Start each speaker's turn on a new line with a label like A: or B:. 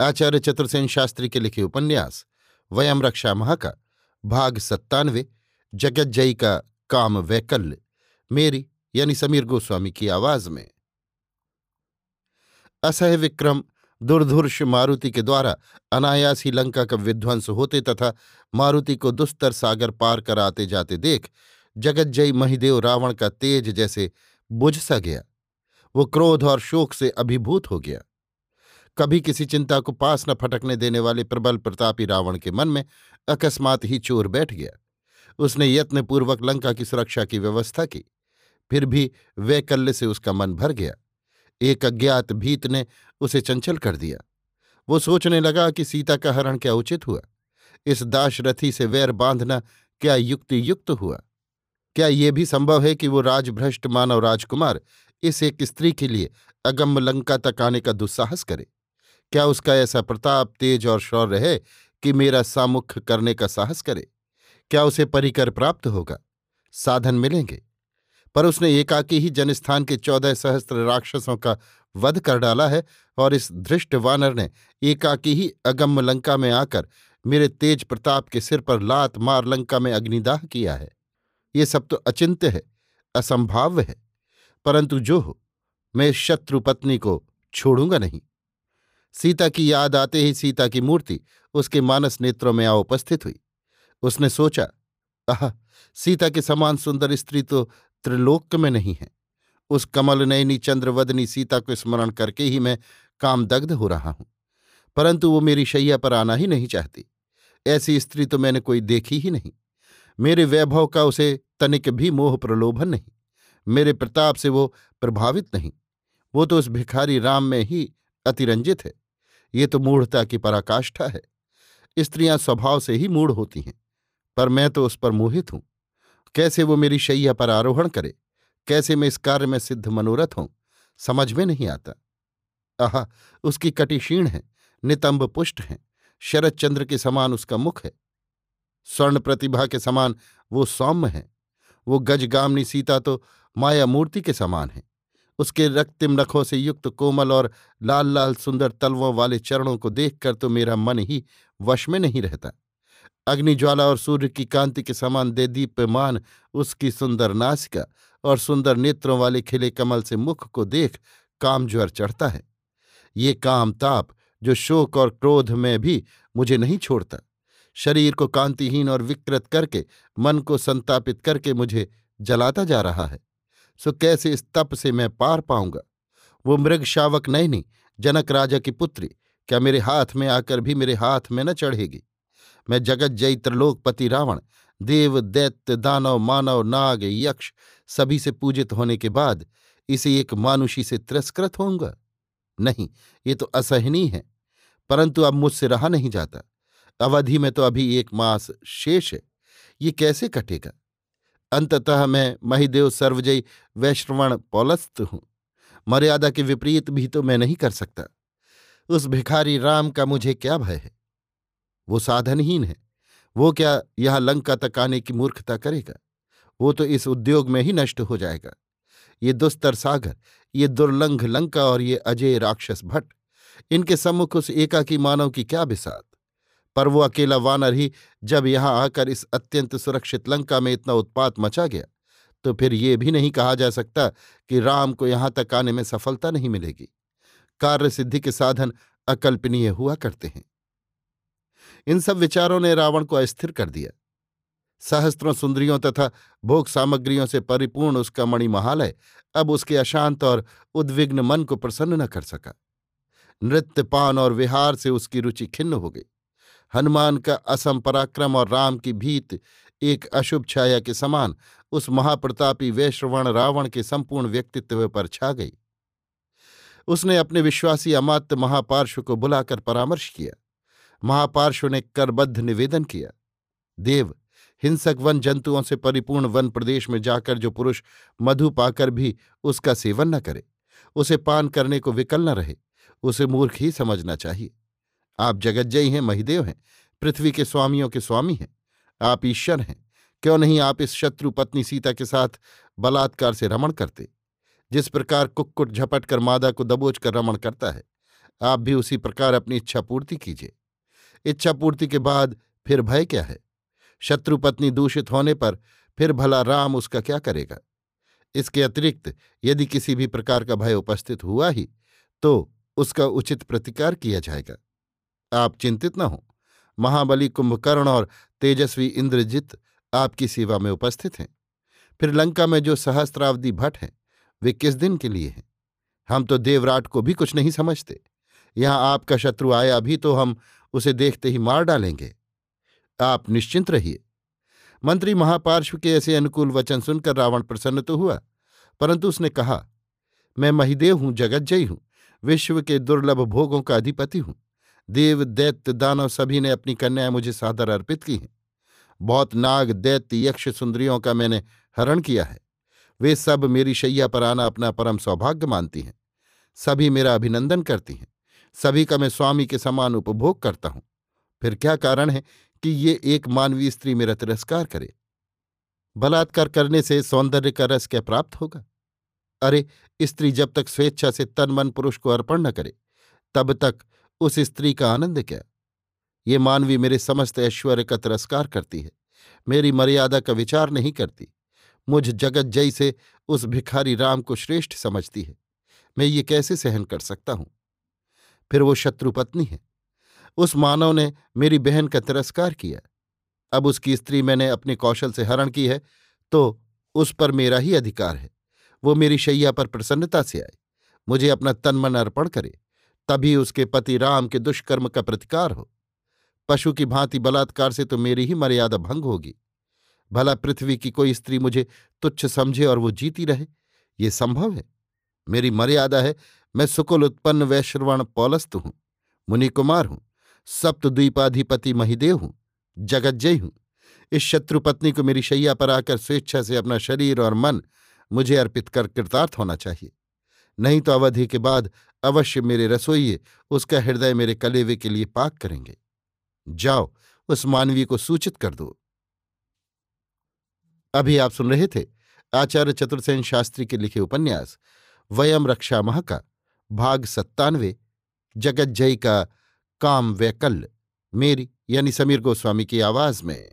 A: आचार्य चतुर्सेन शास्त्री के लिखे उपन्यास, वयम रक्षा महा का भाग सत्तानवे, जगज्जयी का काम वैकल्य, मेरी यानी समीर गोस्वामी की आवाज़ में। असह विक्रम दुर्धुर्ष मारुति के द्वारा अनायास ही लंका का विध्वंस होते तथा मारुति को दुस्तर सागर पार कर आते जाते देख जगज्जयी महिदेव रावण का तेज जैसे बुझ सा गया। वो क्रोध और शोक से अभिभूत हो गया। कभी किसी चिंता को पास न फटकने देने वाले प्रबल प्रतापी रावण के मन में अकस्मात ही चोर बैठ गया। उसने यत्नपूर्वक लंका की सुरक्षा की व्यवस्था की। फिर भी वैकल्य से उसका मन भर गया। एक अज्ञात भीत ने उसे चंचल कर दिया। वो सोचने लगा कि सीता का हरण क्या उचित हुआ? इस दाशरथी से वैर बांधना क्या युक्ति युक्त हुआ? क्या ये भी संभव है कि वो राजभ्रष्ट मानव राजकुमार इस एक स्त्री के लिए अगम्य लंका तक आने का दुस्साहस करे? क्या उसका ऐसा प्रताप तेज और शौर्य है कि मेरा सामुख करने का साहस करे? क्या उसे परिकर प्राप्त होगा? साधन मिलेंगे। पर उसने एकाकी ही जनस्थान के चौदह सहस्त्र राक्षसों का वध कर डाला है और इस धृष्ट वानर ने एकाकी ही अगम्य लंका में आकर मेरे तेज प्रताप के सिर पर लात मार लंका में अग्निदाह किया है। ये सब तो अचिंत्य है, असंभाव्य है। परंतु जो हो, मैं शत्रु पत्नी को छोड़ूँगा नहीं। सीता की याद आते ही सीता की मूर्ति उसके मानस नेत्रों में आ उपस्थित हुई। उसने सोचा, आह, सीता के समान सुंदर स्त्री तो त्रिलोक में नहीं है। उस कमल नयनी चंद्रवदनी सीता को स्मरण करके ही मैं कामदग्ध हो रहा हूँ। परंतु वो मेरी शैया पर आना ही नहीं चाहती। ऐसी स्त्री तो मैंने कोई देखी ही नहीं। मेरे वैभव का उसे तनिक भी मोह प्रलोभन नहीं। मेरे प्रताप से वो प्रभावित नहीं। वो तो उस भिखारी राम में ही अतिरंजित है। ये तो मूढ़ता की पराकाष्ठा है। स्त्रियाँ स्वभाव से ही मूढ़ होती हैं, पर मैं तो उस पर मोहित हूँ। कैसे वो मेरी शैया पर आरोहण करे? कैसे मैं इस कार्य में सिद्ध मनोरथ हूँ? समझ में नहीं आता। आह, उसकी कटी है, नितंब पुष्ट है, शरद चंद्र के समान उसका मुख है। स्वर्ण प्रतिभा के समान वो सौम्य है। वो गजगामनी सीता तो माया मूर्ति के समान है। उसके रक्तिम नखों से युक्त कोमल और लाल लाल सुंदर तलवों वाले चरणों को देखकर तो मेरा मन ही वश में नहीं रहता। अग्निज्वाला और सूर्य की कांति के समान दे दीप्यमान उसकी सुंदर नासिका और सुंदर नेत्रों वाले खिले कमल से मुख को देख काम ज्वर चढ़ता है। ये काम ताप जो शोक और क्रोध में भी मुझे नहीं छोड़ता। शरीर को कांतिहीन और विकृत करके, मन को संतापित करके मुझे जलाता जा रहा है। सो कैसे इस तप से मैं पार पाऊँगा? वो मृग शावक नैनी जनक राजा की पुत्री, क्या मेरे हाथ में आकर भी मेरे हाथ में न चढ़ेगी? मैं जगत जय त्रिलोकपति रावण, देव दैत्य दानव मानव नाग यक्ष, सभी से पूजित होने के बाद इसे एक मानुषी से तिरस्कृत होऊँगा? नहीं, ये तो असहनीय है, परंतु अब मुझसे रहा नहीं जाता। अवधि में तो अभी एक मास शेष है, ये कैसे कटेगा? अंततः मैं महिदेव सर्वजयी वैश्रवण पौलस्त हूँ। मर्यादा के विपरीत भी तो मैं नहीं कर सकता। उस भिखारी राम का मुझे क्या भय है? वो साधनहीन है। वो क्या यहाँ लंका तक आने की मूर्खता करेगा? वो तो इस उद्योग में ही नष्ट हो जाएगा। ये दुस्तर सागर, ये दुर्लंघ लंका और ये अजय राक्षस भट्ट, इनके सम्मुख उस एकाकी मानव की क्या बिसात? पर वो अकेला वानर ही जब यहाँ आकर इस अत्यंत सुरक्षित लंका में इतना उत्पात मचा गया तो फिर ये भी नहीं कहा जा सकता कि राम को यहाँ तक आने में सफलता नहीं मिलेगी। कार्य सिद्धि के साधन अकल्पनीय हुआ करते हैं। इन सब विचारों ने रावण को अस्थिर कर दिया। सहस्त्रों सुंदरियों तथा भोग सामग्रियों से परिपूर्ण उसका मणिमहालय अब उसके अशांत और उद्विग्न मन को प्रसन्न न कर सका। नृत्य पान और विहार से उसकी रुचि खिन्न हो गई। हनुमान का असम पराक्रम और राम की भीत एक अशुभ छाया के समान उस महाप्रतापी वैश्रवण रावण के संपूर्ण व्यक्तित्व पर छा गई। उसने अपने विश्वासी अमात्य महापार्श्व को बुलाकर परामर्श किया। महापार्श्व ने करबद्ध निवेदन किया, देव, हिंसक वन जंतुओं से परिपूर्ण वन प्रदेश में जाकर जो पुरुष मधु पाकर भी उसका सेवन न करे, उसे पान करने को विकल न रहे, उसे मूर्ख ही समझना चाहिए। आप जगज्जयी हैं, महिदेव हैं, पृथ्वी के स्वामियों के स्वामी हैं, आप ईश्वर हैं। क्यों नहीं आप इस शत्रु पत्नी सीता के साथ बलात्कार से रमण करते? जिस प्रकार कुक्कुट झपट कर मादा को दबोच कर रमण करता है, आप भी उसी प्रकार अपनी इच्छा पूर्ति कीजिए। इच्छा पूर्ति के बाद फिर भय क्या है? शत्रु पत्नी दूषित होने पर फिर भला राम उसका क्या करेगा? इसके अतिरिक्त यदि किसी भी प्रकार का भय उपस्थित हुआ ही तो उसका उचित प्रतिकार किया जाएगा। आप चिंतित न हो। महाबली कुंभकर्ण और तेजस्वी इंद्रजित आपकी सेवा में उपस्थित हैं। फिर लंका में जो सहस्त्रावधि भट्ट हैं, वे किस दिन के लिए हैं? हम तो देवराट को भी कुछ नहीं समझते। यहाँ आपका शत्रु आया भी तो हम उसे देखते ही मार डालेंगे। आप निश्चिंत रहिए। मंत्री महापार्श्व के ऐसे अनुकूल वचन सुनकर रावण प्रसन्न तो हुआ, परंतु उसने कहा, मैं महिदेव हूँ, जगज्जयी हूँ, विश्व के दुर्लभ भोगों का अधिपति हूँ। देव, दैत्य, दानव सभी ने अपनी कन्याएँ मुझे सादर अर्पित की हैं। बहुत नाग, दैत्य, यक्ष सुंदरियों का मैंने हरण किया है। वे सब मेरी शैया पर आना अपना परम सौभाग्य मानती हैं। सभी मेरा अभिनंदन करती हैं। सभी का मैं स्वामी के समान उपभोग करता हूँ। फिर क्या कारण है कि ये एक मानवीय स्त्री मेरा तिरस्कार करे? बलात्कार करने से सौंदर्य का रस क्या प्राप्त होगा? अरे, स्त्री जब तक स्वेच्छा से तन मन पुरुष को अर्पण न करे, तब तक उस स्त्री का आनंद क्या? ये मानवी मेरे समस्त ऐश्वर्य का तिरस्कार करती है। मेरी मर्यादा का विचार नहीं करती। मुझ जगत जय से उस भिखारी राम को श्रेष्ठ समझती है। मैं ये कैसे सहन कर सकता हूँ? फिर वो शत्रुपत्नी है। उस मानव ने मेरी बहन का तिरस्कार किया। अब उसकी स्त्री मैंने अपने कौशल से हरण की है तो उस पर मेरा ही अधिकार है। वो मेरी शैया पर प्रसन्नता से आए। मुझे अपना तन मन अर्पण करे। तभी उसके पति राम के दुष्कर्म का प्रतिकार हो। पशु की भांति बलात्कार से तो मेरी ही मर्यादा भंग होगी। भला पृथ्वी की कोई स्त्री मुझे तुच्छ समझे और वो जीती रहे? ये संभव है? मेरी मर्यादा है, मैं सुकुल उत्पन्न वैश्रवण पौलस्त हूँ मुनि कुमार हूँ सप्तद्वीपाधिपति महिदेव हूँ, जगज्जय हूँ। इस शत्रुपत्नी को मेरी शैया पर आकर स्वेच्छा से अपना शरीर और मन मुझे अर्पित कर कृतार्थ होना चाहिए। नहीं तो अवधि के बाद अवश्य मेरे रसोइये उसका हृदय मेरे कलेवे के लिए पाक करेंगे। जाओ, उस मानवीय को सूचित कर दो। अभी आप सुन रहे थे आचार्य चतुर्सेन शास्त्री के लिखे उपन्यास, वयम रक्षा मह का भाग सत्तानवे जगत जय का काम वैकल्य, मेरी यानी समीर गोस्वामी की आवाज़ में।